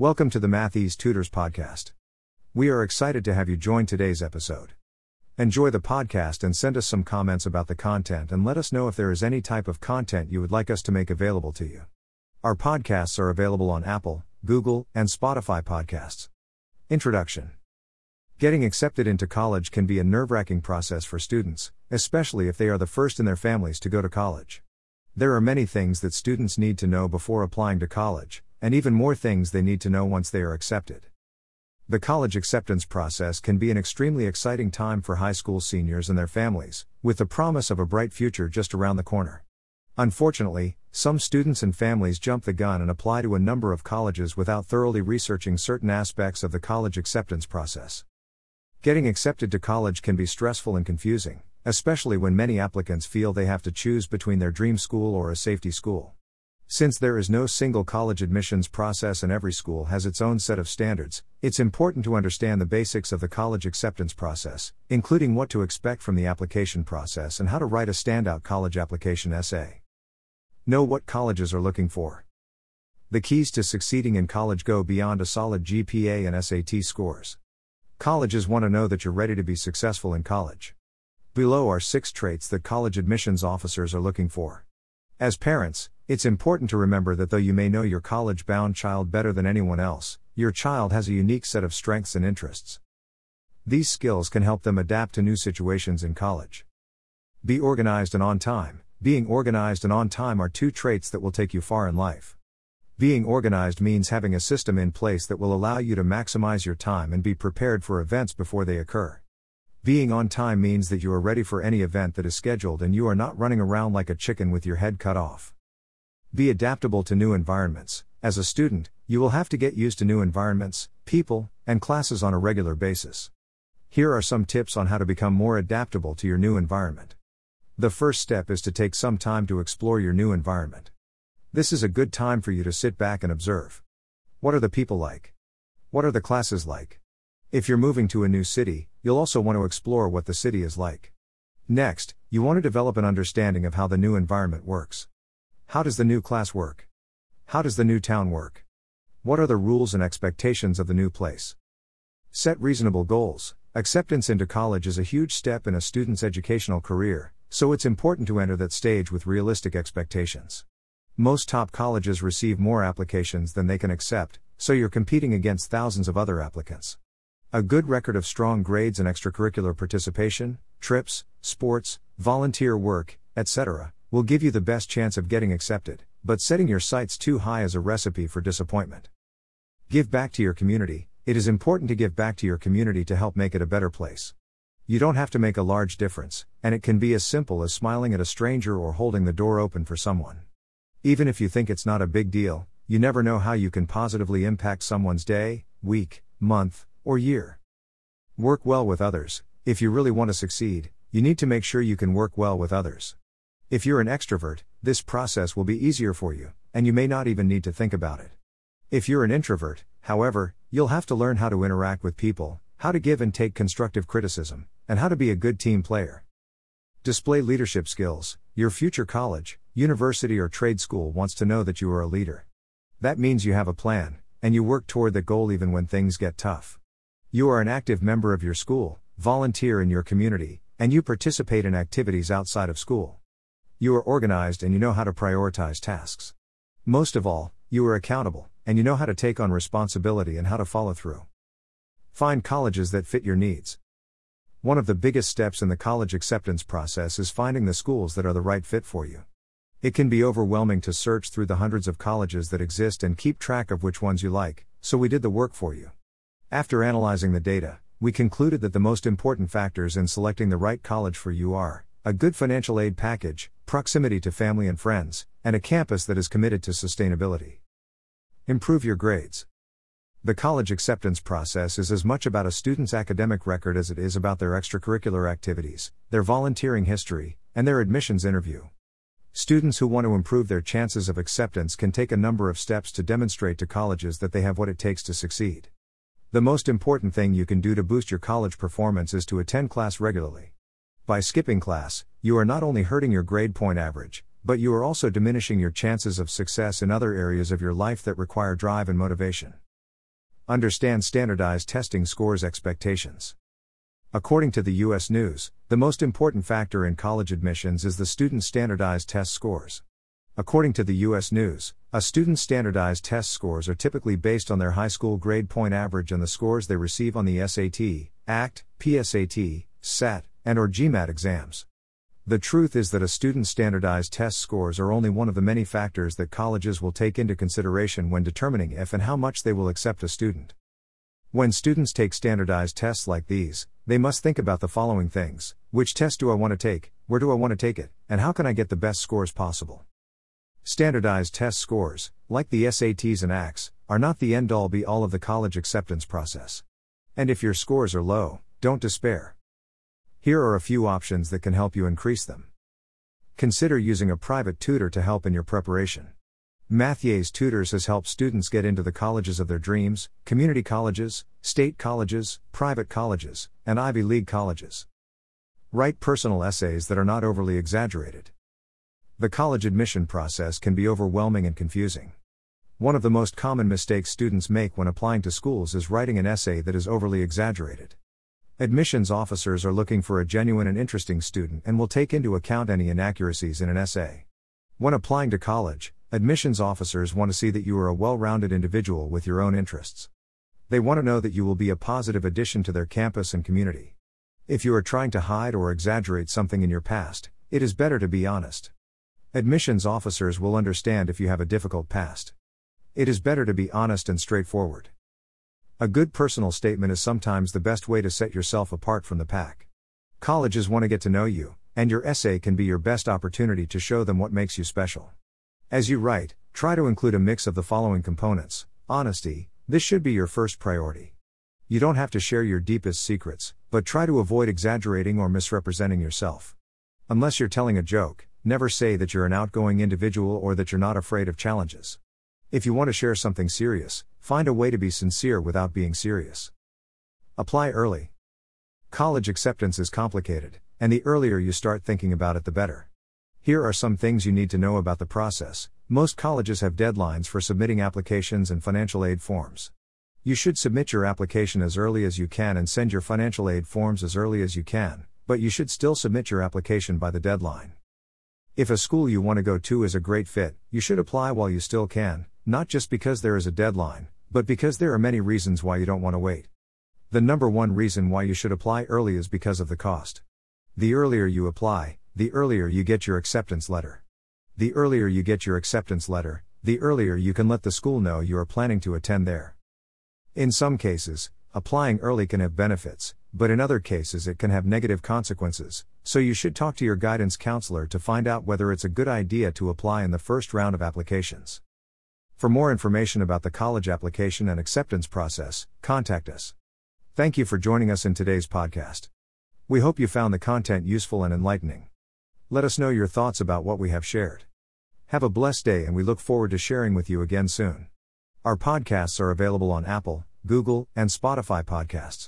Welcome to the Math Tutors podcast. We are excited to have you join today's episode. Enjoy the podcast and send us some comments about the content and let us know if there is any type of content you would like us to make available to you. Our podcasts are available on Apple, Google, and Spotify podcasts. Introduction Getting accepted into college can be a nerve wracking process for students, especially if they are the first in their families to go to college. There are many things that students need to know before applying to college, and even more things they need to know once they are accepted. The college acceptance process can be an extremely exciting time for high school seniors and their families, with the promise of a bright future just around the corner. Unfortunately, some students and families jump the gun and apply to a number of colleges without thoroughly researching certain aspects of the college acceptance process. Getting accepted to college can be stressful and confusing, especially when many applicants feel they have to choose between their dream school or a safety school. Since there is no single college admissions process and every school has its own set of standards, it's important to understand the basics of the college acceptance process, including what to expect from the application process and how to write a standout college application essay. Know what colleges are looking for. The keys to succeeding in college go beyond a solid GPA and SAT scores. Colleges want to know that you're ready to be successful in college. Below are six traits that college admissions officers are looking for. As parents, it's important to remember that though you may know your college bound child better than anyone else, your child has a unique set of strengths and interests. These skills can help them adapt to new situations in college. Be organized and on time. Being organized and on time are two traits that will take you far in life. Being organized means having a system in place that will allow you to maximize your time and be prepared for events before they occur. Being on time means that you are ready for any event that is scheduled and you are not running around like a chicken with your head cut off. Be adaptable to new environments. As a student, you will have to get used to new environments, people, and classes on a regular basis. Here are some tips on how to become more adaptable to your new environment. The first step is to take some time to explore your new environment. This is a good time for you to sit back and observe. What are the people like? What are the classes like? If you're moving to a new city, you'll also want to explore what the city is like. Next, you want to develop an understanding of how the new environment works. How does the new class work? How does the new town work? What are the rules and expectations of the new place? Set reasonable goals. Acceptance into college is a huge step in a student's educational career, so it's important to enter that stage with realistic expectations. Most top colleges receive more applications than they can accept, so you're competing against thousands of other applicants. A good record of strong grades and extracurricular participation, trips, sports, volunteer work, etc., will give you the best chance of getting accepted, but setting your sights too high is a recipe for disappointment. Give back to your community. It is important to give back to your community to help make it a better place. You don't have to make a large difference, and it can be as simple as smiling at a stranger or holding the door open for someone. Even if you think it's not a big deal, you never know how you can positively impact someone's day, week, month, or year. Work well with others. If you really want to succeed, you need to make sure you can work well with others. If you're an extrovert, this process will be easier for you, and you may not even need to think about it. If you're an introvert, however, you'll have to learn how to interact with people, how to give and take constructive criticism, and how to be a good team player. Display leadership skills. Your future college, university, or trade school wants to know that you are a leader. That means you have a plan, and you work toward that goal even when things get tough. You are an active member of your school, volunteer in your community, and you participate in activities outside of school. You are organized and you know how to prioritize tasks. Most of all, you are accountable, and you know how to take on responsibility and how to follow through. Find colleges that fit your needs. One of the biggest steps in the college acceptance process is finding the schools that are the right fit for you. It can be overwhelming to search through the hundreds of colleges that exist and keep track of which ones you like, so we did the work for you. After analyzing the data, we concluded that the most important factors in selecting the right college for you are a good financial aid package, proximity to family and friends, and a campus that is committed to sustainability. Improve your grades. The college acceptance process is as much about a student's academic record as it is about their extracurricular activities, their volunteering history, and their admissions interview. Students who want to improve their chances of acceptance can take a number of steps to demonstrate to colleges that they have what it takes to succeed. The most important thing you can do to boost your college performance is to attend class regularly. By skipping class, you are not only hurting your grade point average, but you are also diminishing your chances of success in other areas of your life that require drive and motivation. Understand standardized testing scores expectations. According to the U.S. News, the most important factor in college admissions is the student's standardized test scores. According to the U.S. News, a student's standardized test scores are typically based on their high school grade point average and the scores they receive on the SAT, ACT, PSAT, SAT, and or GMAT exams. The truth is that a student's standardized test scores are only one of the many factors that colleges will take into consideration when determining if and how much they will accept a student. When students take standardized tests like these, they must think about the following things Which test do I want to take? Where do I want to take it? And how can I get the best scores possible? Standardized test scores, like the SATs and ACTs, are not the end all be all of the college acceptance process. And if your scores are low, don't despair. Here are a few options that can help you increase them. Consider using a private tutor to help in your preparation. Mathier's Tutors has helped students get into the colleges of their dreams community colleges, state colleges, private colleges, and Ivy League colleges. Write personal essays that are not overly exaggerated. The college admission process can be overwhelming and confusing. One of the most common mistakes students make when applying to schools is writing an essay that is overly exaggerated. Admissions officers are looking for a genuine and interesting student and will take into account any inaccuracies in an essay. When applying to college, admissions officers want to see that you are a well rounded individual with your own interests. They want to know that you will be a positive addition to their campus and community. If you are trying to hide or exaggerate something in your past, it is better to be honest. Admissions officers will understand if you have a difficult past. It is better to be honest and straightforward. A good personal statement is sometimes the best way to set yourself apart from the pack. Colleges want to get to know you, and your essay can be your best opportunity to show them what makes you special. As you write, try to include a mix of the following components honesty, this should be your first priority. You don't have to share your deepest secrets, but try to avoid exaggerating or misrepresenting yourself. Unless you're telling a joke, never say that you're an outgoing individual or that you're not afraid of challenges. If you want to share something serious, find a way to be sincere without being serious. Apply early. College acceptance is complicated, and the earlier you start thinking about it, the better. Here are some things you need to know about the process. Most colleges have deadlines for submitting applications and financial aid forms. You should submit your application as early as you can and send your financial aid forms as early as you can, but you should still submit your application by the deadline. If a school you want to go to is a great fit, you should apply while you still can, not just because there is a deadline, but because there are many reasons why you don't want to wait. The number one reason why you should apply early is because of the cost. The earlier you apply, the earlier you get your acceptance letter. The earlier you get your acceptance letter, the earlier you can let the school know you are planning to attend there. In some cases, applying early can have benefits, but in other cases it can have negative consequences, so you should talk to your guidance counselor to find out whether it's a good idea to apply in the first round of applications. For more information about the college application and acceptance process, contact us. Thank you for joining us in today's podcast. We hope you found the content useful and enlightening. Let us know your thoughts about what we have shared. Have a blessed day, and we look forward to sharing with you again soon. Our podcasts are available on Apple, Google, and Spotify podcasts.